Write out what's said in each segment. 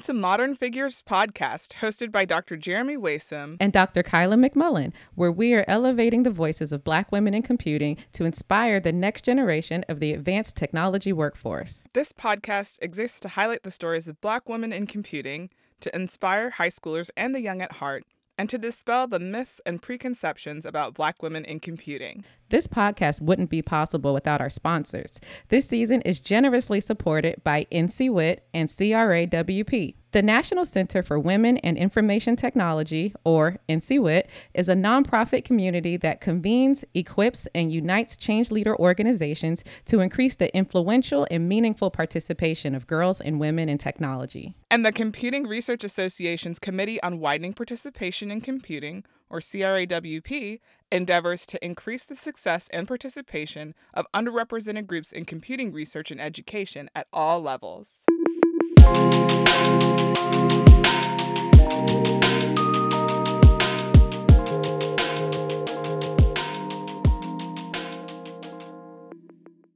Welcome to Modern Figures Podcast, hosted by Dr. Jeremy Waisome and Dr. Kyla McMullen, where we are elevating the voices of Black women in computing to inspire the next generation of the advanced technology workforce. This podcast exists to highlight the stories of Black women in computing, to inspire high schoolers and the young at heart, and to dispel the myths and preconceptions about Black women in computing. This podcast wouldn't be possible without our sponsors. This season is generously supported by NCWIT and CRA-WP. The National Center for Women and Information Technology, or NCWIT, is a nonprofit community that convenes, equips, and unites change leader organizations to increase the influential and meaningful participation of girls and women in technology. And the Computing Research Association's Committee on Widening Participation in Computing, or CRA-WP, endeavors to increase the success and participation of underrepresented groups in computing research and education at all levels.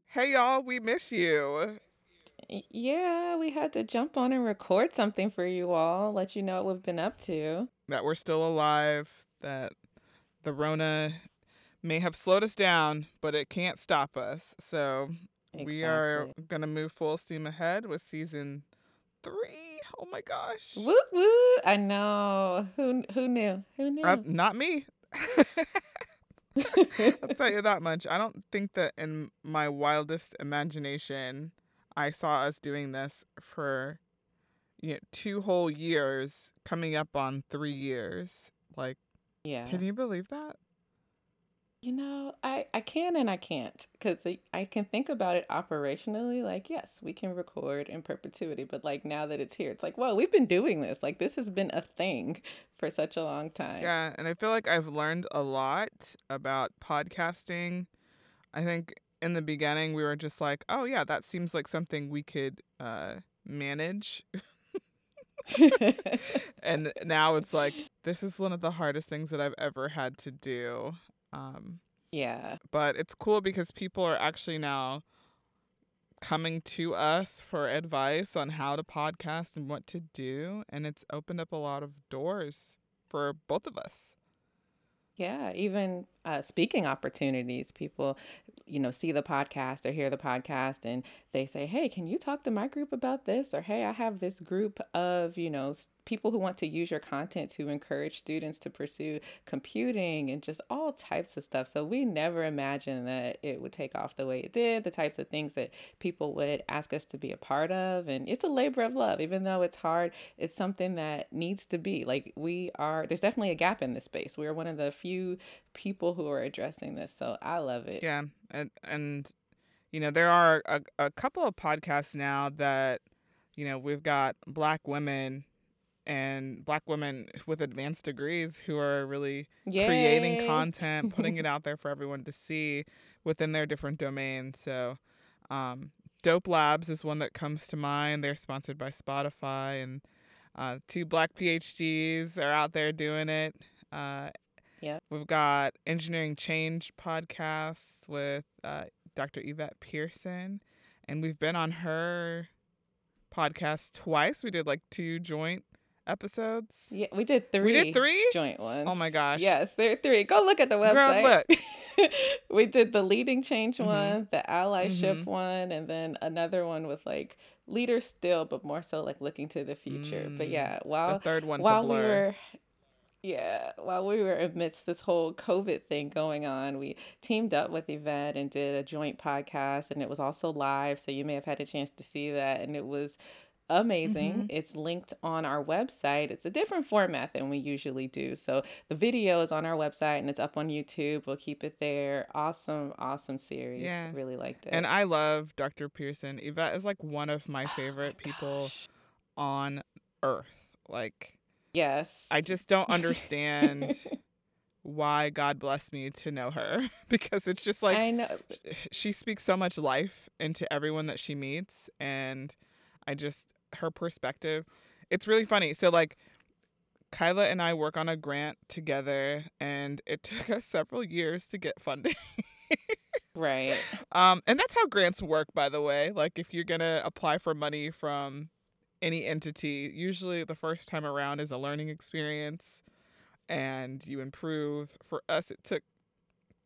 Hey y'all, we miss you. Yeah, we had to jump on and record something for you all, let you know what we've been up to. That we're still alive, that the Rona may have slowed us down, but it can't stop us. So exactly. we are going to move full steam ahead with season three. Oh my gosh. Woo woo. I know. Who who knew? Who knew? Uh, not me. I'll tell you that much. I don't think that in my wildest imagination I saw us doing this for you know, two whole years, coming up on three years. Like, yeah. Can you believe that? You know, I, I can and I can't because I can think about it operationally. Like, yes, we can record in perpetuity, but like now that it's here, it's like, whoa, we've been doing this. Like, this has been a thing for such a long time. Yeah. And I feel like I've learned a lot about podcasting. I think in the beginning, we were just like, oh, yeah, that seems like something we could uh, manage. and now it's like this is one of the hardest things that I've ever had to do. Um, yeah. But it's cool because people are actually now coming to us for advice on how to podcast and what to do. And it's opened up a lot of doors for both of us. Yeah, even uh, speaking opportunities. People, you know, see the podcast or hear the podcast and they say, hey, can you talk to my group about this? Or hey, I have this group of, you know, people who want to use your content to encourage students to pursue computing and just all types of stuff. So we never imagined that it would take off the way it did, the types of things that people would ask us to be a part of. And it's a labor of love, even though it's hard, it's something that needs to be. Like we are, there's definitely a gap in this space. We're one of the few people who are addressing this. So I love it. Yeah. And, and you know, there are a, a couple of podcasts now that, you know, we've got black women and black women with advanced degrees who are really Yay. creating content, putting it out there for everyone to see within their different domains. So, um, Dope Labs is one that comes to mind. They're sponsored by Spotify, and uh, two black PhDs are out there doing it. Uh, yeah. We've got Engineering Change podcasts with uh, Dr. Yvette Pearson, and we've been on her podcast twice. We did like two joint episodes. Yeah, we did three. We did three joint ones. Oh my gosh. Yes, there are three. Go look at the website. Girl, look. we did the leading change mm-hmm. one, the allyship mm-hmm. one, and then another one with like leaders still, but more so like looking to the future. Mm, but yeah, while the third one while we were yeah, while we were amidst this whole COVID thing going on, we teamed up with Yvette and did a joint podcast, and it was also live. So you may have had a chance to see that, and it was amazing. Mm-hmm. It's linked on our website. It's a different format than we usually do. So the video is on our website and it's up on YouTube. We'll keep it there. Awesome, awesome series. Yeah. Really liked it. And I love Dr. Pearson. Yvette is like one of my favorite oh my people on earth. Like, yes. I just don't understand. why God blessed me to know her because it's just like I know she speaks so much life into everyone that she meets and I just her perspective. It's really funny. So like Kyla and I work on a grant together and it took us several years to get funding. right. Um and that's how grants work by the way. Like if you're going to apply for money from any entity, usually the first time around is a learning experience and you improve. For us, it took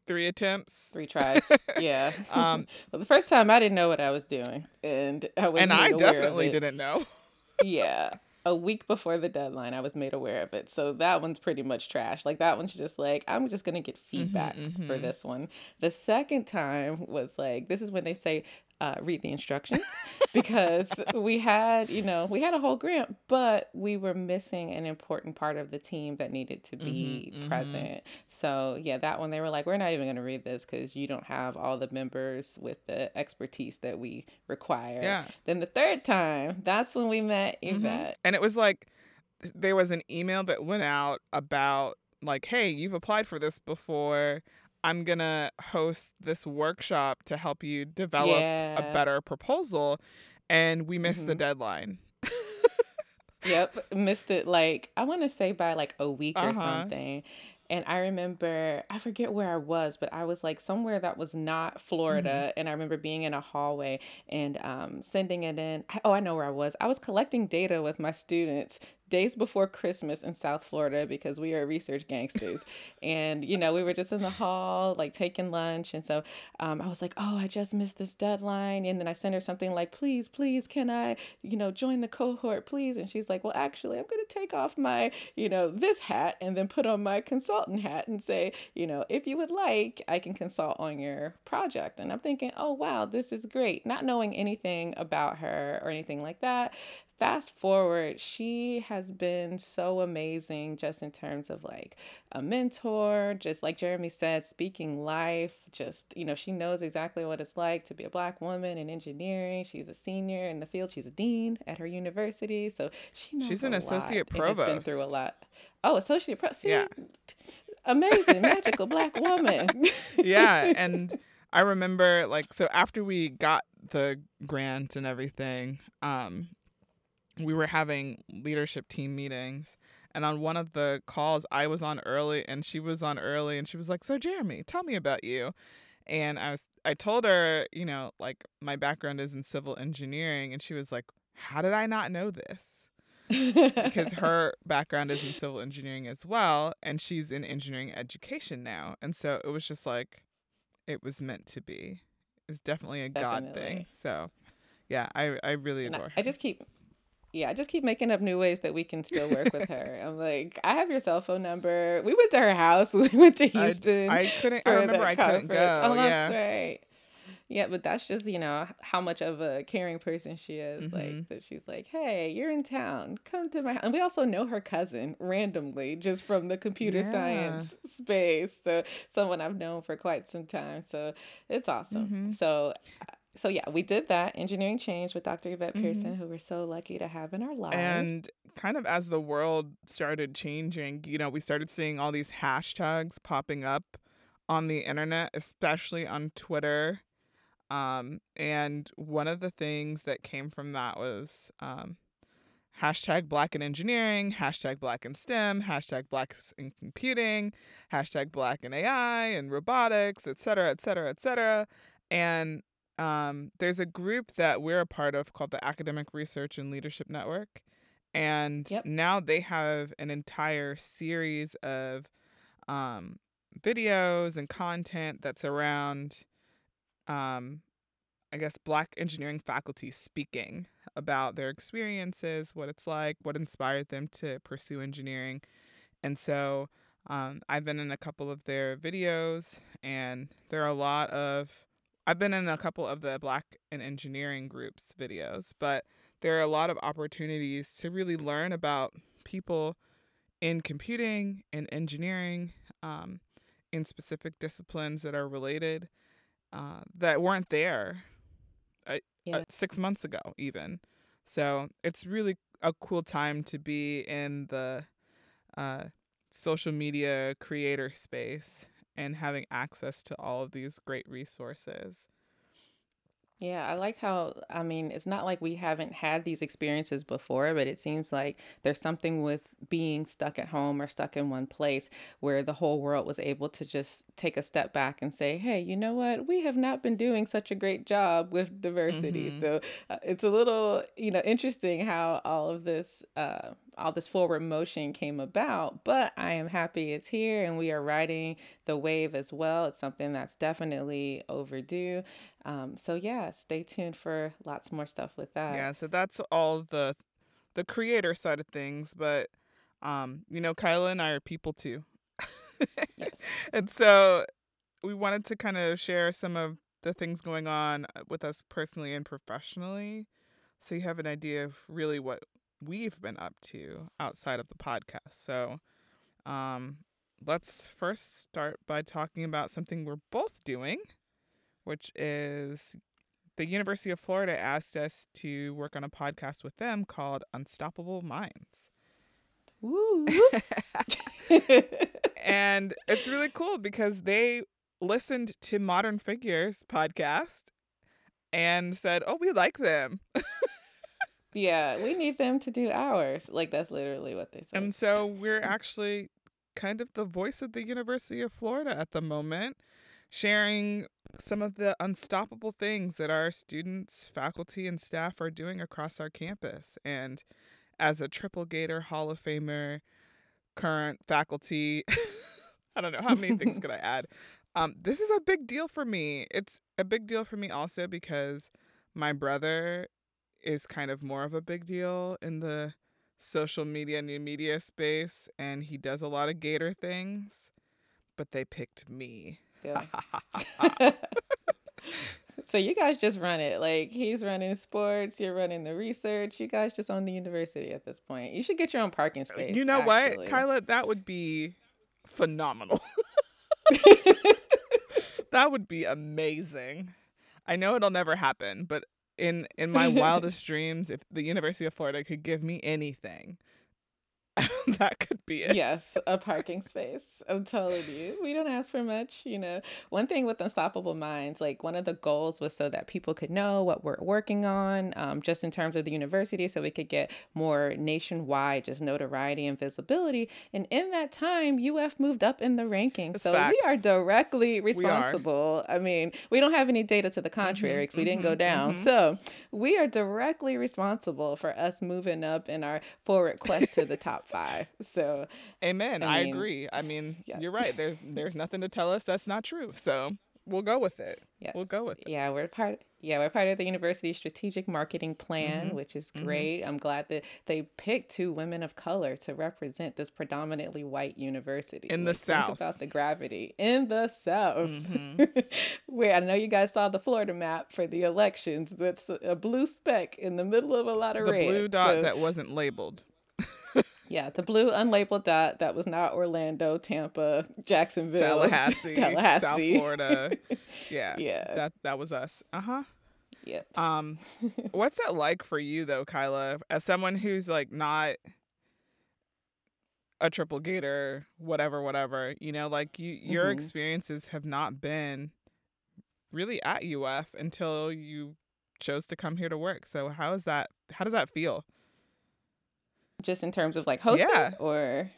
three attempts. Three tries. Yeah. Um, well, the first time I didn't know what I was doing, and I was and I made aware of definitely didn't know. Yeah. A week before the deadline, I was made aware of it. So that one's pretty much trash. Like that one's just like, I'm just gonna get feedback for mhm. this one. The second time was like, this is when they say, uh, read the instructions because we had, you know, we had a whole grant, but we were missing an important part of the team that needed to be Mhm, mhm. present. So yeah, that one they were like, we're not even going to read this because you don't have all the members with the expertise that we require. Yeah. Then the third time, that's when we met Mhm. Yvette. And it was like there was an email that went out about like, hey, you've applied for this before. I'm gonna host this workshop to help you develop a better proposal. And we missed the Mhm. deadline. Yep, missed it like I want to say by like a week or Uh-huh. something. And I remember, I forget where I was, but I was like somewhere that was not Florida. And I remember being in a hallway and um, sending it in. I, oh, I know where I was. I was collecting data with my students days before Christmas in South Florida because we are research gangsters. and, you know, we were just in the hall, like taking lunch. And so um, I was like, oh, I just missed this deadline. And then I sent her something like, please, please, can I, you know, join the cohort, please? And she's like, well, actually, I'm going to take off my, you know, this hat and then put on my consultant hat and say, you know, if you would like, I can consult on your project. And I'm thinking, oh, wow, this is great. Not knowing anything about her or anything like that. Fast forward, she has been so amazing just in terms of like a mentor, just like Jeremy said, speaking life. Just, you know, she knows exactly what it's like to be a black woman in engineering. She's a senior in the field, she's a dean at her university. So she knows She's an associate lot and has been through a lot. Oh, associate pro. See, Yeah. amazing, magical black woman. yeah and i remember like so after we got the grant and everything um we were having leadership team meetings and on one of the calls i was on early and she was on early and she was like so jeremy tell me about you. And i was i told her you know like my background is in civil engineering and she was like how did i not know this? Because her background is in civil engineering as well and she's in engineering education now and so it was just like it was meant to be. It's definitely a god thing so yeah i i really And I, adore her. I just keep yeah, I just keep making up new ways that we can still work with her. I'm like, I have your cell phone number. We went to her house. We went to Houston. I couldn't i remember i couldn't go Oh, that's right. Yeah, but that's just, you know, how much of a caring person she is. Mhm. Like, that she's like, hey, you're in town. Come to my house. And we also know her cousin randomly just from the computer Yeah. science space. So, someone I've known for quite some time. So, it's awesome. Mhm. So, so yeah, we did that engineering change with Dr. Yvette. Pearson, who we're so lucky to have in our lives. and kind of as the world started changing you know we started seeing all these hashtags popping up on the internet especially on twitter um and one of the things that came from that was um hashtag black in engineering hashtag black in stem hashtag black in computing hashtag black in ai and robotics et cetera et cetera et cetera and um, there's a group that we're a part of called the academic research and leadership network and Yep. now they have an entire series of um, videos and content that's around um, I guess, Black engineering faculty speaking about their experiences, what it's like, what inspired them to pursue engineering. And so um, I've been in a couple of their videos, and there are a lot of, I've been in a couple of the Black and Engineering groups videos, but there are a lot of opportunities to really learn about people in computing and engineering um, in specific disciplines that are related uh, that weren't there uh, Yeah. six months ago, even. So it's really a cool time to be in the uh, social media creator space and having access to all of these great resources. Yeah, I like how, I mean, it's not like we haven't had these experiences before, but it seems like there's something with being stuck at home or stuck in one place where the whole world was able to just take a step back and say, hey, you know what? We have not been doing such a great job with diversity. Mm-hmm. So uh, it's a little, you know, interesting how all of this, uh, all this forward motion came about, but I am happy it's here and we are riding the wave as well. It's something that's definitely overdue. Um, so yeah, stay tuned for lots more stuff with that. Yeah, so that's all the the creator side of things, but um, you know, Kyla and I are people too. Yes. and so we wanted to kind of share some of the things going on uh, with us personally and professionally so you have an idea of really what we've been up to outside of the podcast. So, um, let's first start by talking about something we're both doing, which is the University of Florida asked us to work on a podcast with them called Unstoppable Minds. Woo. And it's really cool because they listened to Modern Figures podcast and said, "Oh, we like them." yeah, we need them to do ours. Like that's literally what they said. And so we're actually kind of the voice of the University of Florida at the moment, sharing some of the unstoppable things that our students, faculty, and staff are doing across our campus. And as a Triple Gator Hall of Famer, current faculty, I don't know how many things could I add. Um, this is a big deal for me. It's a big deal for me also because my brother is kind of more of a big deal in the social media, new media space, and he does a lot of Gator things, but they picked me. Yeah. so you guys just run it. Like he's running sports, you're running the research. You guys just own the university at this point. You should get your own parking uh, space. you know actually. what, Kyla? That would be phenomenal. that would be amazing. I know it'll never happen, but in in my wildest dreams, if the University of Florida could give me anything, that could be it. yes, a parking space. I'm telling you, we don't ask for much. You know, one thing with Unstoppable Minds, like one of the goals was so that people could know what we're working on, um, just in terms of the university, so we could get more nationwide just notoriety and visibility. And in that time, UF moved up in the rankings, so we are facts. directly are. responsible. I mean, we don't have any data to the contrary because we didn't go down. mhm. So we are directly responsible for us moving up in our forward quest to the top five. So Amen. I I, agree. I mean, yeah. you're right. There's there's nothing to tell us that's not true. So we'll go with it. yes, We'll go with it. yeah, we're part. Yeah, we're part of the university's strategic marketing plan, Mhm, which is mhm. great. I'm glad that they picked two women of color to represent this predominantly white university. In the Like, think South. about the gravity in the South. Mhm. Where I know you guys saw the Florida map for the elections. That's a blue speck in the middle of a lot of The red. blue dot So- that wasn't labeled. Yeah, the blue unlabeled dot that was not Orlando, Tampa, Jacksonville, Tallahassee, Tallahassee. South Florida. Yeah. Yeah. That that was us. Uh-huh. Yep. Um what's it like for you though, Kyla, as someone who's like not a triple gator, whatever, whatever, you know, like you your Mhm. experiences have not been really at UF until you chose to come here to work. So how is that how does that feel? Just in terms of like hosting Yeah. or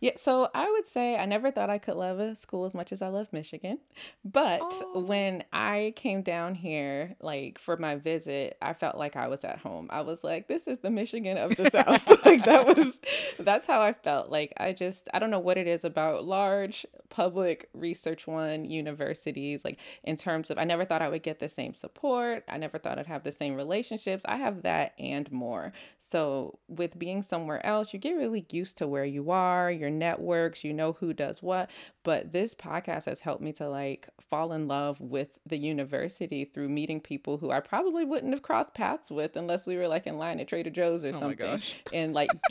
yeah, so I would say I never thought I could love a school as much as I love Michigan. But Aw. when I came down here, like for my visit, I felt like I was at home. I was like, this is the Michigan of the South. like that was that's how I felt. Like I just I don't know what it is about large public research one universities, like in terms of I never thought I would get the same support. I never thought I'd have the same relationships. I have that and more. So with being somewhere else, you get really used to where you are, your networks, you know who does what. But this podcast has helped me to like fall in love with the university through meeting people who I probably wouldn't have crossed paths with unless we were like in line at Trader Joe's or Oh my something. gosh. And like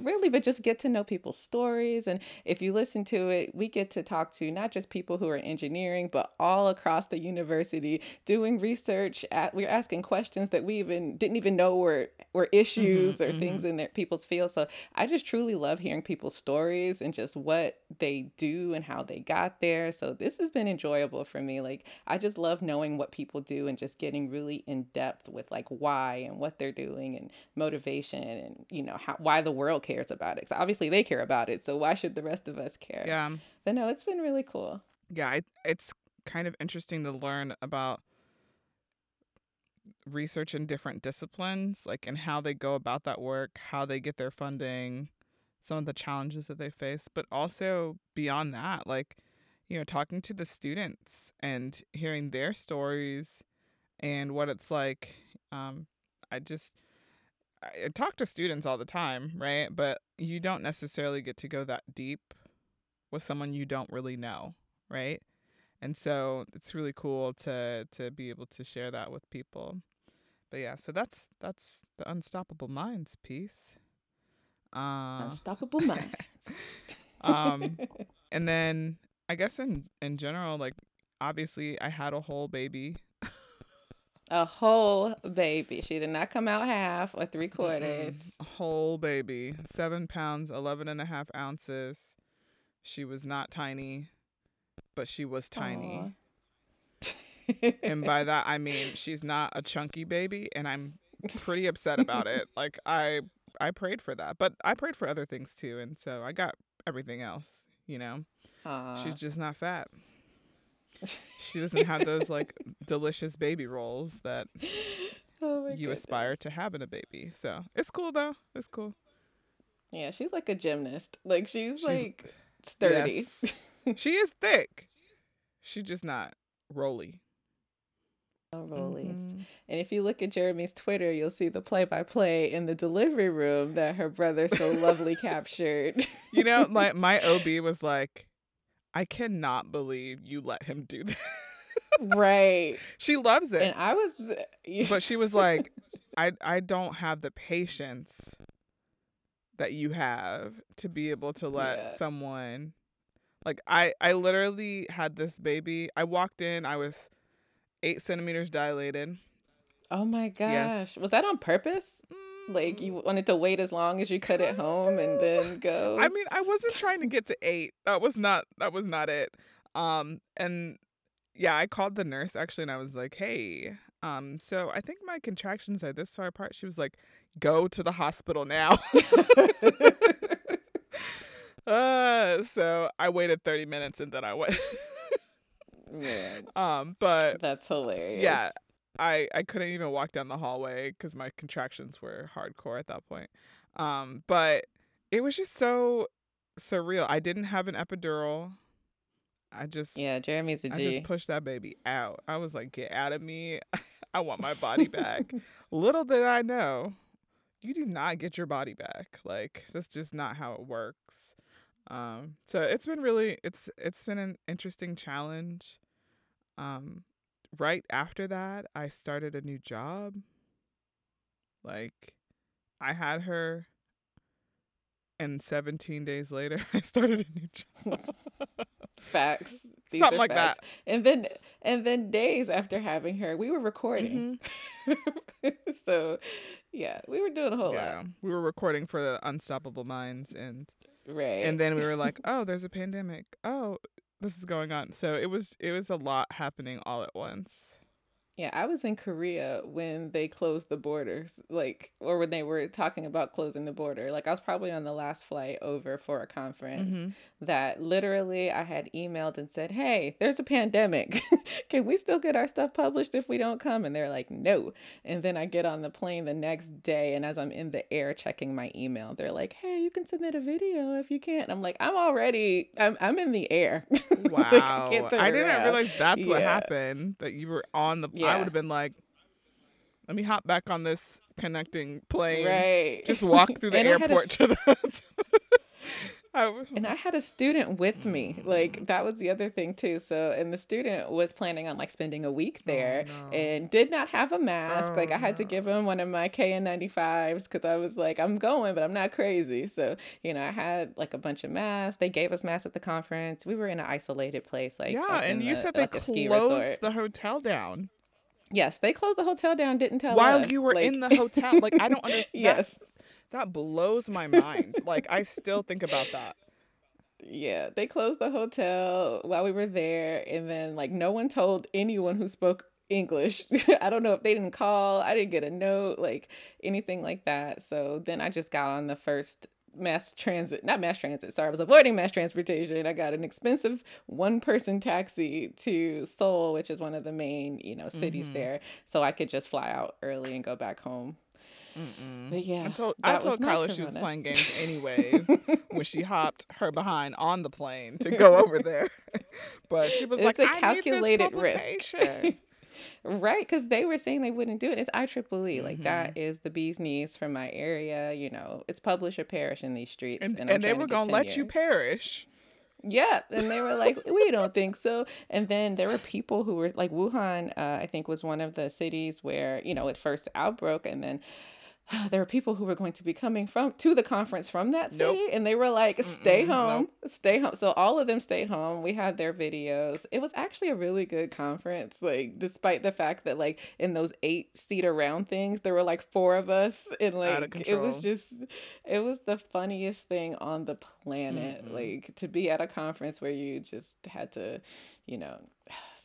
really, but just get to know people's stories. And if you listen to it, we get to talk to not just people who are engineering, but all across the university doing research. At, we're asking questions that we even didn't even know were were issues mm-hmm, or mm-hmm. things in their people's field. So I just truly love hearing people's stories and just what they do and how they got there. So this has been enjoyable for me. Like I just love knowing what people do and just getting really in depth with like why and what they're doing and motivation and you know how why the world cares about it. So obviously they care about it. So why should the rest of us care? Yeah. But no, it's been really cool. Yeah, it, it's kind of interesting to learn about research in different disciplines, like and how they go about that work, how they get their funding, some of the challenges that they face, but also beyond that, like, you know, talking to the students and hearing their stories and what it's like. Um, I just, I talk to students all the time, right? But you don't necessarily get to go that deep with someone you don't really know, right? And so it's really cool to to be able to share that with people. But yeah, so that's that's the unstoppable minds piece. Uh, unstoppable minds. um, and then I guess in in general, like obviously I had a whole baby. a whole baby. She did not come out half or three quarters. Whole baby. Seven pounds, eleven and a half ounces. She was not tiny, but she was tiny. And by that I mean she's not a chunky baby and I'm pretty upset about it. Like I I prayed for that, but I prayed for other things too and so I got everything else, you know. Aww. She's just not fat. She doesn't have those like delicious baby rolls that oh you goodness. aspire to have in a baby. So, it's cool though. It's cool. Yeah, she's like a gymnast. Like she's, she's like sturdy. Yes. she is thick. She's just not roly rollies. Mm-hmm. And if you look at Jeremy's Twitter, you'll see the play by play in the delivery room that her brother so lovely captured. You know, my my OB was like, I cannot believe you let him do that. right. She loves it. And I was But she was like, I I don't have the patience that you have to be able to let yeah. someone like I I literally had this baby. I walked in, I was eight centimeters dilated. Oh my gosh. Yes. Was that on purpose? Like you wanted to wait as long as you could at home and then go? I mean, I wasn't trying to get to eight. That was not that was not it. Um and yeah, I called the nurse actually and I was like, hey, um, so I think my contractions are this far apart. She was like, go to the hospital now. uh, so I waited 30 minutes and then I went. Man. Um, but that's hilarious. Yeah, I I couldn't even walk down the hallway because my contractions were hardcore at that point. Um, but it was just so surreal. I didn't have an epidural. I just yeah, Jeremy's a G. I just pushed that baby out. I was like, get out of me. I want my body back. Little did I know, you do not get your body back. Like that's just not how it works. Um, so it's been really it's it's been an interesting challenge. Um, right after that, I started a new job. Like, I had her, and 17 days later, I started a new job. facts. These Something like facts. that. And then, and then days after having her, we were recording. Mm-hmm. so, yeah, we were doing a whole yeah, lot. We were recording for the Unstoppable Minds, and Right. And then we were like, oh, there's a pandemic. Oh, this is going on. So it was it was a lot happening all at once. Yeah, I was in Korea when they closed the borders, like, or when they were talking about closing the border. Like, I was probably on the last flight over for a conference mm-hmm. that literally I had emailed and said, Hey, there's a pandemic. Can we still get our stuff published if we don't come? And they're like, No. And then I get on the plane the next day, and as I'm in the air checking my email, they're like, Hey, you can submit a video if you can't. I'm like, I'm already, I'm, I'm in the air. Wow. like, I, I didn't realize that's yeah. what happened, that you were on the yeah. I would have been like, let me hop back on this connecting plane. Right. Just walk through the airport to the. and I had a student with me. Like that was the other thing too. So and the student was planning on like spending a week Oh, there no. and did not have a mask. Oh, like I had to oh, give him one of my KN95s because I was like, I'm going, but I'm not crazy. So, you know, I had like a bunch of masks. They gave us masks at the conference. We were in an isolated place, like yeah, and you the- said they like a closed the hotel down Yes, they closed the hotel down, didn't tell while us. you were like- in the hotel. Like I don't understand. yes. that blows my mind. like I still think about that. Yeah, they closed the hotel while we were there, and then like no one told anyone who spoke English. I don't know if they didn't call. I didn't get a note, like anything like that. So then I just got on the first mass transit, not mass transit. Sorry, I was avoiding mass transportation. I got an expensive one-person taxi to Seoul, which is one of the main, you know, cities Mhm. there, so I could just fly out early and go back home. Mm-mm. But yeah, I told I told Kyla she was playing games anyways when she hopped her behind on the plane to go over there. but she was like, It's a I need this calculated risk. Publication." Right, because they were saying they wouldn't do it. It's IEEE. Like Mhm. that is the bee's knees from my area. You know, it's publish or perish in these streets. and, I'm and they to were gonna let you perish. Yeah, and they were like, we don't think so. And then there were people who were like Wuhan. Uh, I think was one of the cities where you know it first outbroke, and then. There were people who were going to be coming from to the conference from that city, Nope. and they were like, "Stay Mm-mm, home, stay home." So all of them stayed home. We had their videos. It was actually a really good conference. Like, despite the fact that like in those eight seat around things, there were like four of us, and like it was just, it was the funniest thing on the planet. Mm-mm. Like to be at a conference where you just had to, you know,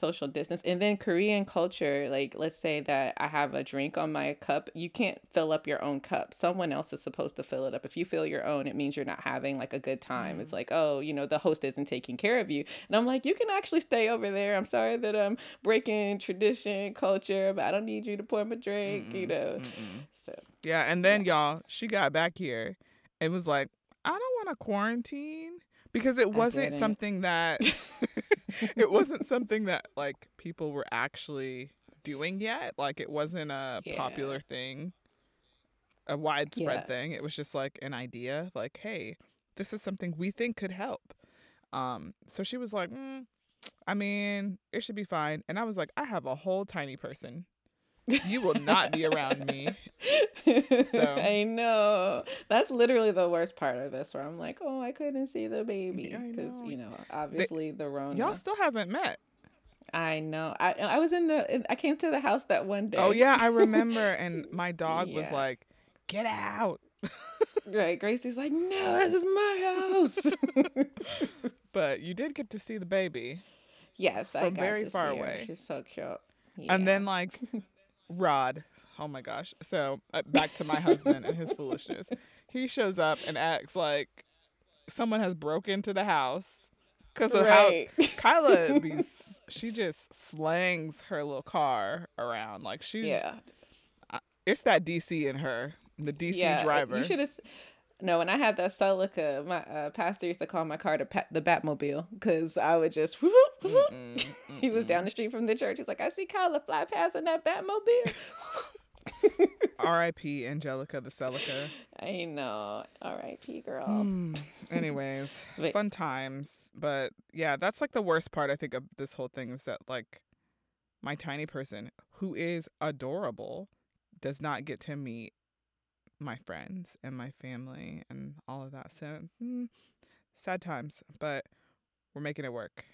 social distance. And then Korean culture, like let's say that I have a drink on my cup, you can't fill up your own cup. Someone else is supposed to fill it up. If you fill your own, it means you're not having like a good time. It's mm. like, oh, you know, the host isn't taking care of you. And I'm like, you can actually stay over there. I'm sorry that I'm breaking tradition, culture, but I don't need you to pour my drink, you Mm-mm, know. mm-mm. So Yeah, and then y'all, she got back here and was like, I don't want to quarantine because it wasn't something that it wasn't something that like people were actually doing yet. Like it wasn't a Yeah. popular thing, a widespread Yeah. thing. It was just like an idea, like, hey, this is something we think could help. Um, so she was like, mm, I mean, it should be fine. And I was like, I have a whole tiny person. You will not be around me. So- I know. That's literally the worst part of this where I'm like, oh, I couldn't see the baby. Because, you know, obviously the Rona. Y'all still haven't met. I know. I I was in the, I came to the house that one day. Oh yeah, I remember. And my dog was like, "Get out!" Right. Gracie's like, no, this is my house. But you did get to see the baby, yes, I From got very to far see her. away. She's so cute. and then like Rod. Oh my gosh! So uh, back to my husband and his foolishness. He shows up and acts like someone has broke into the house because of right. how Kyla be. She just slangs her little car around like she's. yeah. It's that DC in her, the DC yeah, driver. You should have. No, when I had that Celica, my uh, pastor used to call my car the, Pat, the Batmobile because I would just. whoop, whoop, whoop. Mm-mm, He was down the street from the church. He's like, I see Kyla fly past in that Batmobile. R.I.P. Angelica the Celica. I know. R.I.P. girl. Hmm. Anyways, Wait. fun times. But yeah, that's like the worst part I think of this whole thing is that like my tiny person who is adorable does not get to meet my friends and my family and all of that. So mm, sad times, but we're making it work.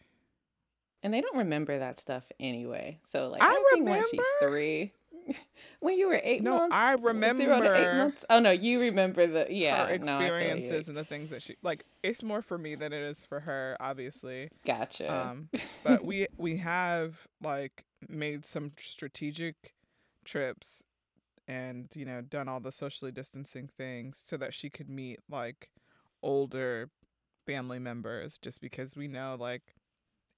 And they don't remember that stuff anyway. So like, I I, think when she's three, when you were eight No, months, I zero to eight months. Oh no, you remember the yeah her no, experiences and the things that she like. It's more for me than it is for her, obviously. Gotcha. Um, but we we have like made some strategic trips and you know done all the socially distancing things so that she could meet like older family members just because we know like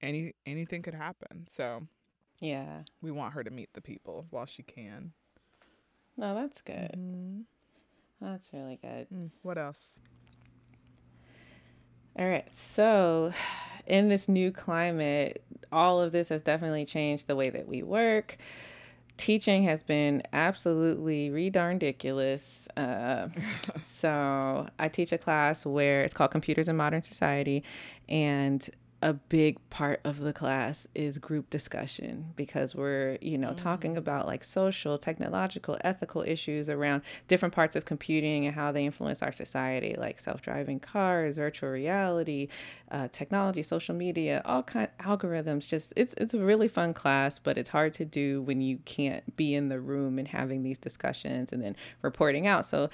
any anything could happen so yeah. we want her to meet the people while she can No, that's good. Mhm. That's really good. Mm, what else All right. So, in this new climate, all of this has definitely changed the way that we work. Teaching has been absolutely ridiculous. Uh, so I teach a class where it's called Computers in Modern Society, and a big part of the class is group discussion because we're you know mm-hmm. talking about like social technological ethical issues around different parts of computing and how they influence our society like self-driving cars virtual reality uh, technology social media all kind of algorithms just it's it's a really fun class but it's hard to do when you can't be in the room and having these discussions and then reporting out so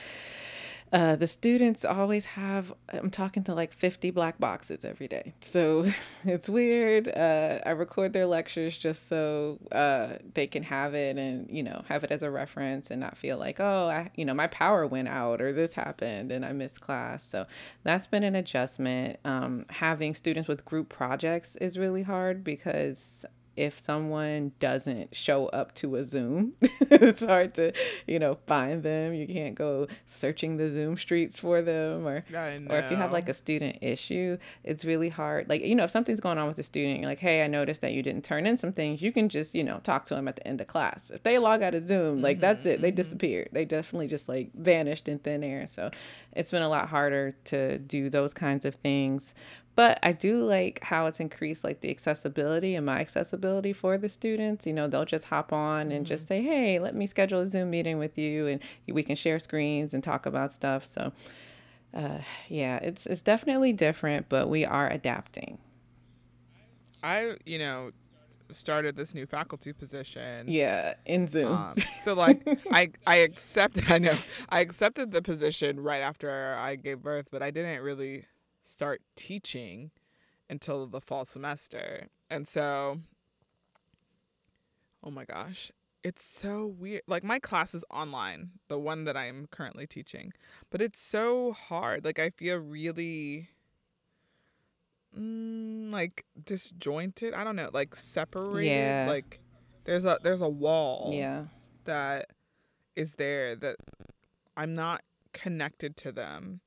uh, the students always have, I'm talking to like 50 black boxes every day. So it's weird. Uh, I record their lectures just so uh, they can have it and, you know, have it as a reference and not feel like, oh, I, you know, my power went out or this happened and I missed class. So that's been an adjustment. Um, having students with group projects is really hard because if someone doesn't show up to a Zoom, it's hard to, you know, find them. You can't go searching the Zoom streets for them or or if you have like a student issue, it's really hard. Like, you know, if something's going on with a student, you're like, "Hey, I noticed that you didn't turn in some things." You can just, you know, talk to them at the end of class. If they log out of Zoom, like mm-hmm, that's it. They mm-hmm. disappeared. They definitely just like vanished in thin air. So, it's been a lot harder to do those kinds of things but I do like how it's increased like the accessibility and my accessibility for the students. You know, they'll just hop on and mm-hmm. just say, "Hey, let me schedule a Zoom meeting with you and we can share screens and talk about stuff." So, uh, yeah, it's it's definitely different, but we are adapting. I, you know, started this new faculty position. Yeah, in Zoom. Um, so like I I accepted I know I accepted the position right after I gave birth, but I didn't really start teaching until the fall semester. And so, oh my gosh, it's so weird. Like, my class is online, the one that I'm currently teaching, but it's so hard. Like, I feel really. Mm, like disjointed i don't know like separated yeah. like there's a there's a wall yeah that is there that i'm not connected to them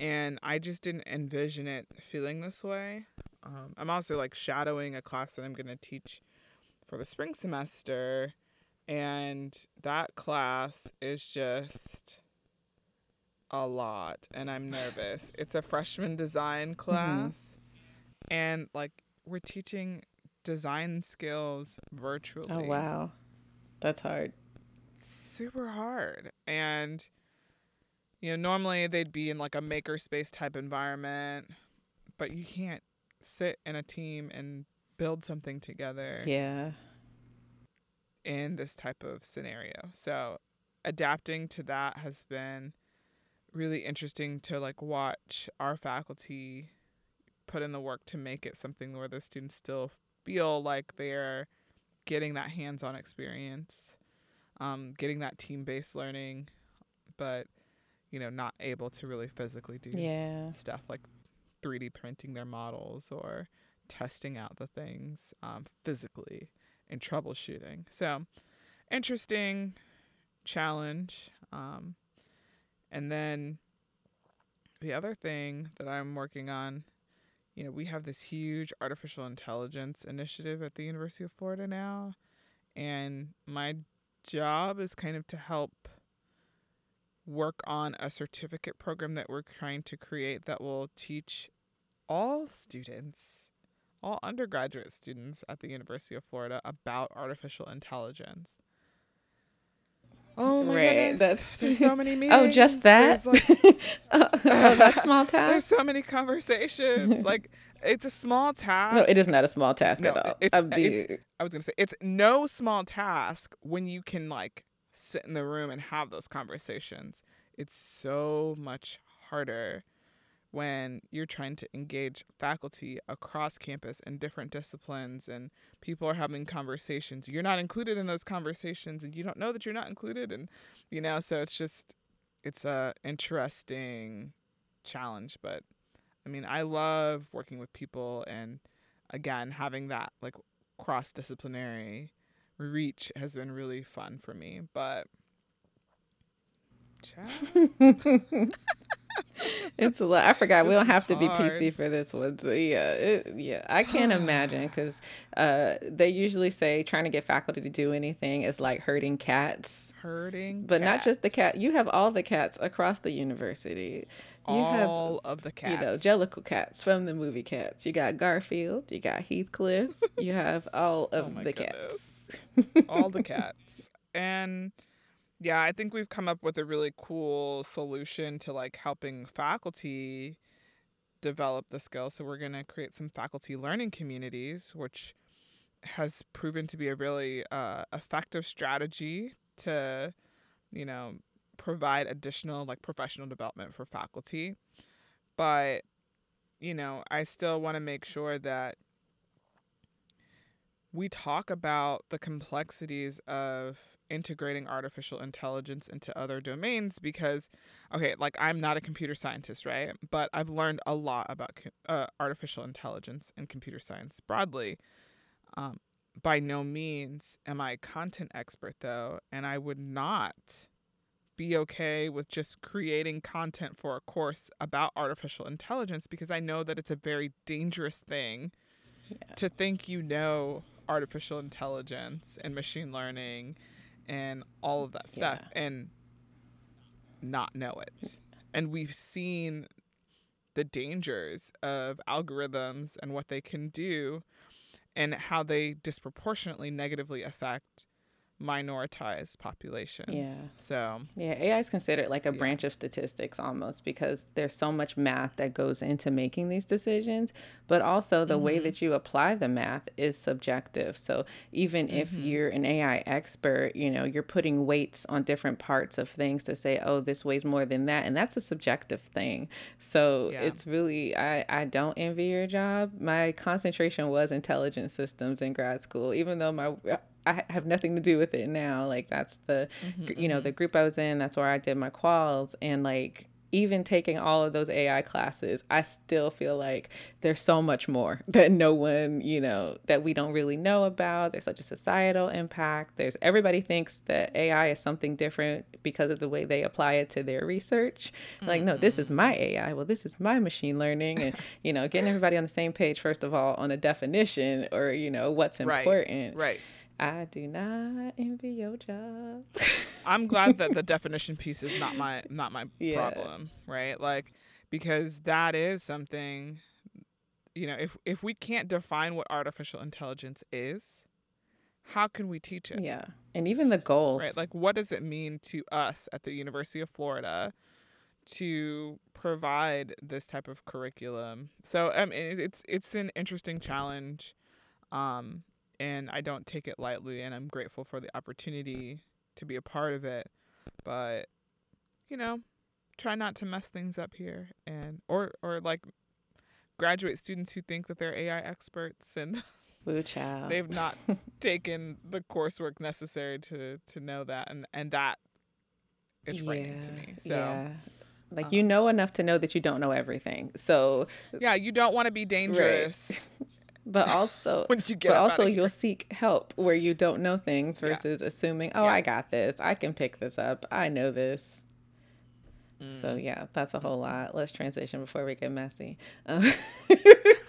and I just didn't envision it feeling this way. Um, I'm also like shadowing a class that I'm going to teach for the spring semester, and that class is just a lot, and I'm nervous. it's a freshman design mm-hmm. class, mm-hmm. and like we're teaching design skills virtually. Oh, wow. That's hard. Super hard. And you know, normally they'd be in like a makerspace type environment, but you can't sit in a team and build something together. Yeah. In this type of scenario. So adapting to that has been really interesting to like watch our faculty put in the work to make it something where the students still feel like they're getting that hands-on experience um, getting that team-based learning but you know, not able to really physically do yeah. stuff like 3D printing their models or testing out the things um, physically and troubleshooting. So, interesting challenge. Um, and then the other thing that I'm working on, you know, we have this huge artificial intelligence initiative at the University of Florida now. And my job is kind of to help work on a certificate program that we're trying to create that will teach all students, all undergraduate students at the University of Florida about artificial intelligence. Oh my right, goodness! That's there's so many meetings. Oh, just that. Like, oh, oh, that small task. There's so many conversations. like it's a small task. No, it is not a small task no, at all. It's, it's, I was gonna say it's no small task when you can like sit in the room and have those conversations. It's so much harder when you're trying to engage faculty across campus in different disciplines and people are having conversations you're not included in those conversations and you don't know that you're not included and you know so it's just it's a interesting challenge but i mean i love working with people and again having that like cross disciplinary reach has been really fun for me. But it's a lot. I forgot we This don't have to be hard. PC for this one. So yeah, it, yeah, I can't imagine because uh, they usually say trying to get faculty to do anything is like hurting cats, Hurting. but not just the cat. You have all the cats across the university. You have All of the cats. you know Jellicle cats from the movie Cats. You got Garfield. You got Heathcliff. you have all Oh of my the cats. all the cats. And yeah, I think we've come up with a really cool solution to like helping faculty develop the skills. So we're going to create some faculty learning communities, which has proven to be a really uh, effective strategy to, you know, provide additional like professional development for faculty. But, you know, I still want to make sure that we talk about the complexities of integrating artificial intelligence into other domains because okay like i'm not a computer scientist right? But i've learned a lot about uh, artificial intelligence and computer science broadly. Um, by no means am i a content expert though and i would not be okay with just creating content for a course about artificial intelligence because i know that it's a very dangerous thing to think you know artificial intelligence and machine learning and all of that stuff Yeah. and not know it. And we've seen the dangers of algorithms and what they can do and how they disproportionately negatively affect minoritized populations. Yeah. So, Yeah, AI is considered like a Yeah. branch of statistics almost because there's so much math that goes into making these decisions, but also the way mm-hmm. that you apply the math is subjective. So even if mm-hmm. you're an AI expert, you know, you're putting weights on different parts of things to say, oh, this weighs more than that, and that's a subjective thing. So Yeah. it's really I I don't envy your job. My concentration was intelligence systems in grad school, even though my I have nothing to do with it now. Like that's the, gr- you know, the mm-hmm. group I was in. That's where I did my quals, and like even taking all of those AI classes, I still feel like there's so much more that no one, you know, that we don't really know about. There's such a societal impact. There's everybody thinks that AI is something different because of the way they apply it to their research. Like, no, this is mm-hmm. my AI. Well, this is my machine learning, and you know, getting everybody on the same page first of all on a definition or you know what's right. important. Right. I do not envy your job. I'm glad that the definition piece is not my not my Yeah. problem, right? Like because that is something you know, if if we can't define what artificial intelligence is, how can we teach it? yeah, and even the goals. Right? Like what does it mean to us at the University of Florida to provide this type of curriculum? So I mean it- it's it's an interesting challenge. Um and I don't take it lightly and I'm grateful for the opportunity to be a part of it. But you know, try not to mess things up here and or or like graduate students who think that they're AI experts and Woo child. they've not taken the coursework necessary to to know that and and that is frightening to me. So yeah. Like um, you know enough to know that you don't know everything. So, yeah, you don't want to be dangerous but also when you get but also you'll seek help where you don't know things Yeah. versus assuming, "Oh, Yeah. I got this. I can pick this up. I know this." So, Mm. yeah, that's a whole lot. Let's transition before we get messy. Um,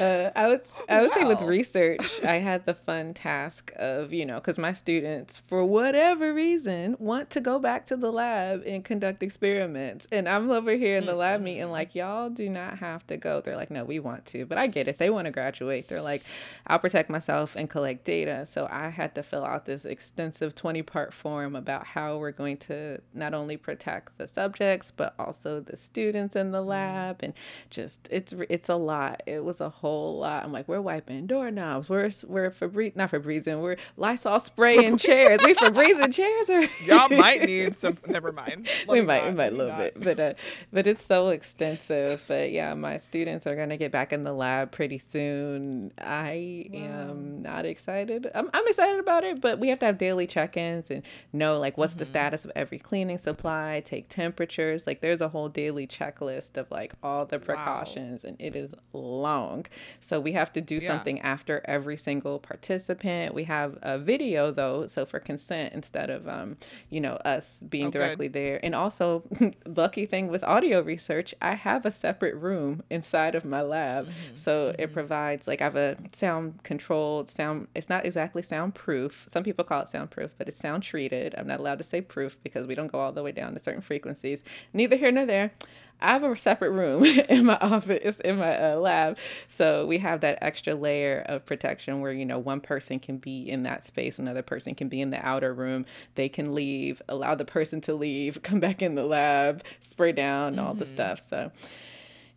Uh, I would I would say with research, I had the fun task of you know because my students for whatever reason want to go back to the lab and conduct experiments, and I'm over here in the lab meeting like y'all do not have to go. They're like, no, we want to, but I get it. They want to graduate. They're like, I'll protect myself and collect data. So I had to fill out this extensive 20 part form about how we're going to not only protect the subjects but also the students in the lab and just it's it's a lot. It was a whole lot. I'm like, we're wiping doorknobs. We're we're Febreze, not Febreze, we're Lysol spraying chairs. We Febreze chairs or Y'all might need some. Never mind. Let we might, not, we might a little not. bit, but uh, but it's so extensive. But yeah, my students are gonna get back in the lab pretty soon. I am not excited. I'm, I'm excited about it, but we have to have daily check-ins and know like what's Mm-hmm. the status of every cleaning supply, take temperatures. Like there's a whole daily checklist of like all the precautions, and it is long. So So we have to do Yeah. something after every single participant. We have a video though, so for consent instead of um, you know, us being Oh, good. directly there. And also, lucky thing with audio research, I have a separate room inside of my lab. Mm-hmm. So it provides like I have a sound controlled sound it's not exactly soundproof. Some people call it soundproof, but it's sound treated. I'm not allowed to say proof because we don't go all the way down to certain frequencies. Neither here nor there. I have a separate room in my office, in my uh, lab. So we have that extra layer of protection where, you know, one person can be in that space, another person can be in the outer room. They can leave, allow the person to leave, come back in the lab, spray down, all the stuff. So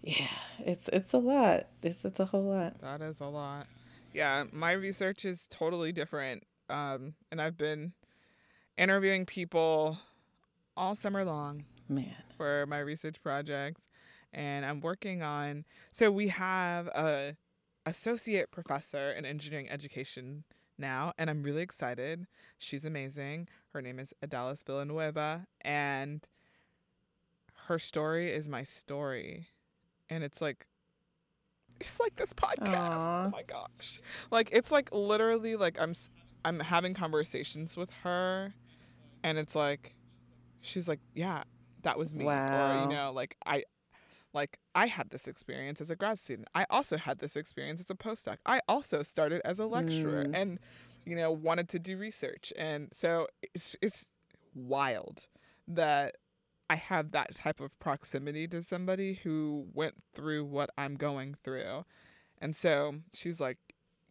yeah, it's it's a lot. It's it's a whole lot. That is a lot. Yeah, my research is totally different. Um, and I've been interviewing people all summer long Man. for my research projects, and I'm working on. So we have a associate professor in engineering education now, and I'm really excited. She's amazing. Her name is Idalis Villanueva, and her story is my story, and it's like. It's like this podcast. Aw. Oh my gosh. Like it's like literally like I'm I'm having conversations with her and it's like she's like, "Yeah, that was me." Or you know, like I like I had this experience as a grad student. I also had this experience as a postdoc. I also started as a lecturer Mm. and you know, wanted to do research. And so it's it's wild that I have that type of proximity to somebody who went through what I'm going through. And so she's like,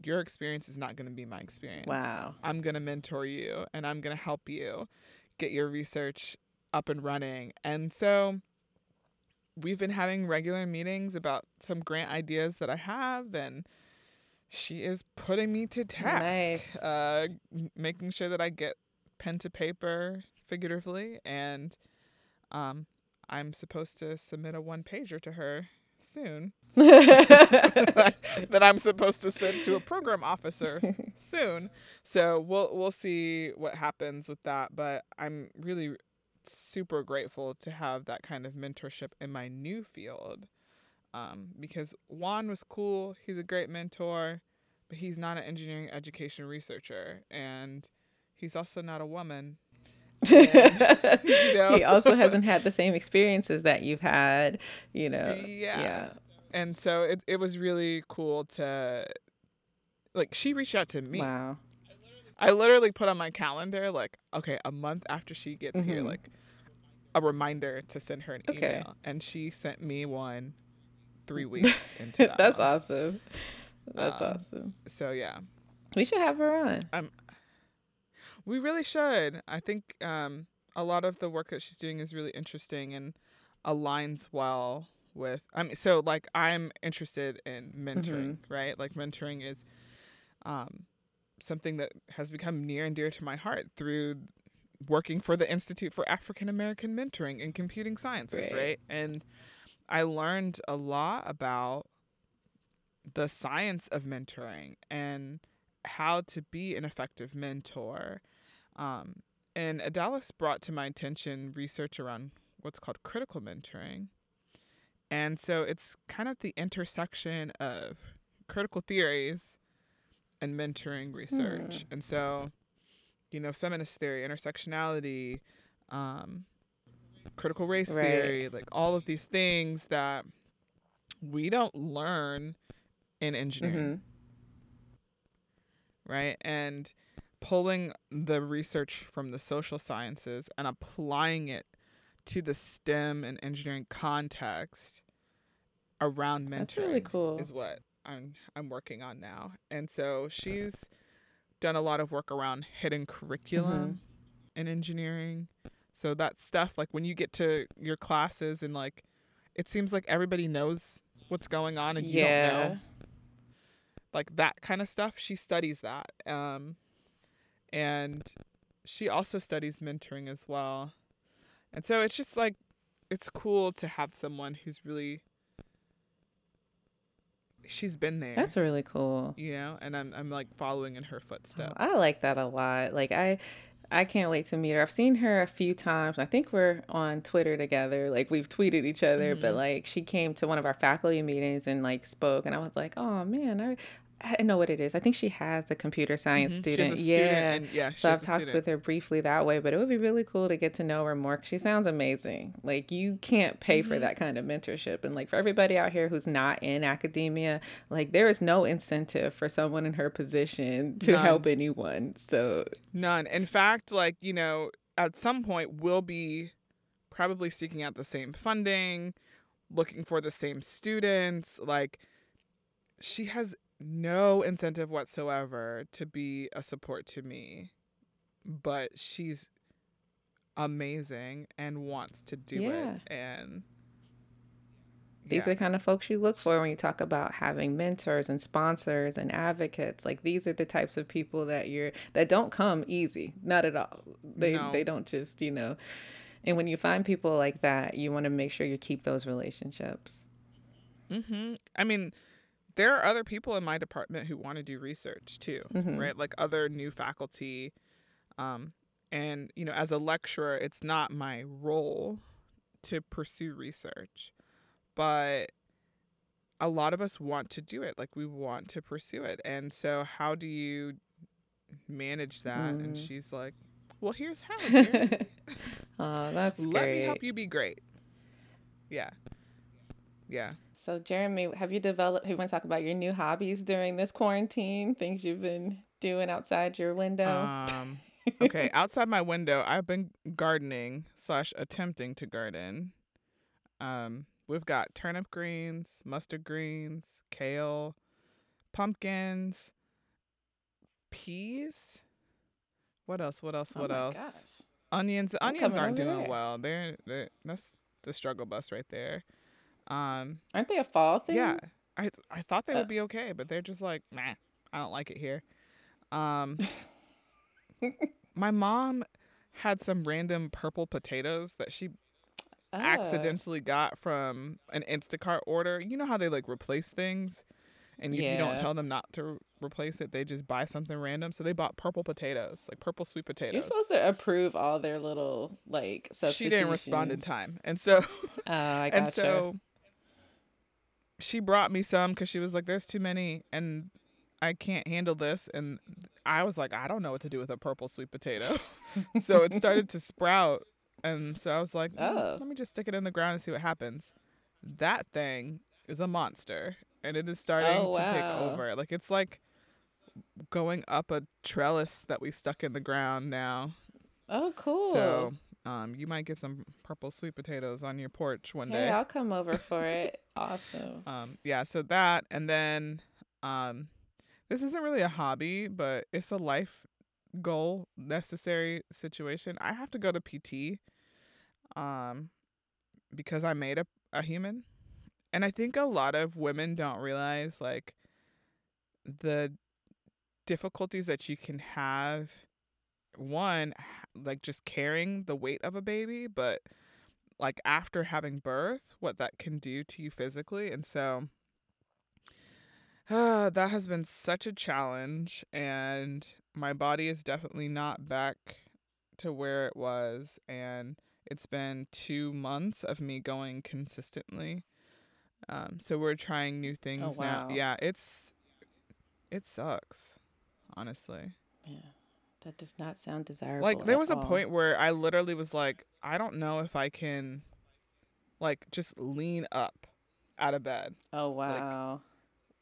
Your experience is not going to be my experience. Wow. I'm going to mentor you and I'm going to help you get your research up and running. And so we've been having regular meetings about some grant ideas that I have and she is putting me to task, Nice. uh, making sure that I get pen to paper figuratively, and um, I'm supposed to submit a one pager to her soon that I'm supposed to send to a program officer soon. So we'll we'll see what happens with that. But I'm really super grateful to have that kind of mentorship in my new field. Um, because Juan was cool. He's a great mentor, but he's not an engineering education researcher, and he's also not a woman. And, you know? He also hasn't had the same experiences that you've had, you know. yeah. yeah. And so it it was really cool to like she reached out to me. Wow. I literally put on my calendar like, okay, a month after she gets here, Mhm. like a reminder to send her an Okay. email. And she sent me one three weeks into that. That's month. awesome. That's Um, awesome. So yeah. We should have her on. We really should. I think um a lot of the work that she's doing is really interesting and aligns well with I mean so like I'm interested in mentoring, right? Like mentoring is um something that has become near and dear to my heart through working for the Institute for African American Mentoring in Computing Sciences, Right. right? And I learned a lot about the science of mentoring and how to be an effective mentor. Um, and Idalis brought to my attention research around what's called critical mentoring. And so it's kind of the intersection of critical theories and mentoring research. And so, you know, feminist theory, intersectionality, um, critical race Right. theory, like all of these things that we don't learn in engineering hmm right? And pulling the research from the social sciences and applying it to the STEM and engineering context around mentoring That's really cool. is what I'm I'm working on now. And so she's done a lot of work around hidden curriculum in engineering. So that stuff like when you get to your classes and like it seems like everybody knows what's going on and you don't know like that kind of stuff she studies that um and she also studies mentoring as well and so it's just like it's cool to have someone who's really she's been there That's really cool. you know and i'm i'm like following in her Oh, footsteps I like that a lot. Like I I can't wait to meet her. I've seen her a few times. I think we're on Twitter together. Like we've tweeted each other, mm-hmm. but like she came to one of our faculty meetings and like spoke and I was like, "Oh man, I I know what it is. I think she has a computer science mm-hmm. student. yeah. Student and, yeah. So I've talked student. with her briefly that way, but it would be really cool to get to know her more. She sounds amazing. Like you can't pay mm-hmm. for that kind of mentorship. And like for everybody out here who's not in academia, like there is no incentive for someone in her position to None. help anyone. So None. In fact, like, you know, at some point we'll be probably seeking out the same funding, looking for the same students. Like she has no incentive whatsoever to be a support to me, but she's amazing and wants to do yeah. it and these yeah. are the kind of folks you look for when you talk about having mentors and sponsors and advocates like these are the types of people that you're that don't come easy not at all they no. they don't just you know and when you find people like that you want to make sure you keep those relationships Mm-hmm. i mean there are other people in my department who want to do research too, mm-hmm. right? Like other new faculty. Um, and, you know, as a lecturer, it's not my role to pursue research, but a lot of us want to do it. Like we want to pursue it. And so, how do you manage that? Mm. And she's like, well, here's how. oh, that's Let great. me help you be great. Yeah. Yeah. So, Jeremy, have you developed? You want to talk about your new hobbies during this quarantine? Things you've been doing outside your window? Um, okay, outside my window, I've been gardening slash attempting to garden. Um, we've got turnip greens, mustard greens, kale, pumpkins, peas. What else? What else? What oh else? Gosh. Onions. Onions aren't doing there. well. They're, they're that's the struggle bus right there. Um, Aren't they a fall thing? Yeah, I I thought they uh, would be okay, but they're just like, nah, I don't like it here. Um, my mom had some random purple potatoes that she uh. accidentally got from an Instacart order. You know how they like replace things, and if yeah. you don't tell them not to replace it, they just buy something random. So they bought purple potatoes, like purple sweet potatoes. You're supposed to approve all their little like She didn't respond in time, and so, oh, I gotcha. and so she brought me some because she was like, "There's too many, and I can't handle this." And I was like, "I don't know what to do with a purple sweet potato," so it started to sprout, and so I was like, mm, "Oh, let me just stick it in the ground and see what happens." That thing is a monster, and it is starting oh, wow. to take over. Like it's like going up a trellis that we stuck in the ground now. Oh, cool. So um, you might get some purple sweet potatoes on your porch one hey, day. I'll come over for it. awesome. Um, yeah, so that and then um, this isn't really a hobby, but it's a life goal necessary situation. I have to go to PT um because I made a, a human. And I think a lot of women don't realize like the difficulties that you can have one like just carrying the weight of a baby, but like after having birth, what that can do to you physically. And so uh, that has been such a challenge and my body is definitely not back to where it was and it's been 2 months of me going consistently. Um, so we're trying new oh, things oh, wow. now. Yeah, it's it sucks, honestly. Yeah. That does not sound desirable. Like there was all. a point where I literally was like, I don't know if I can like just lean up out of bed. Oh wow. Like,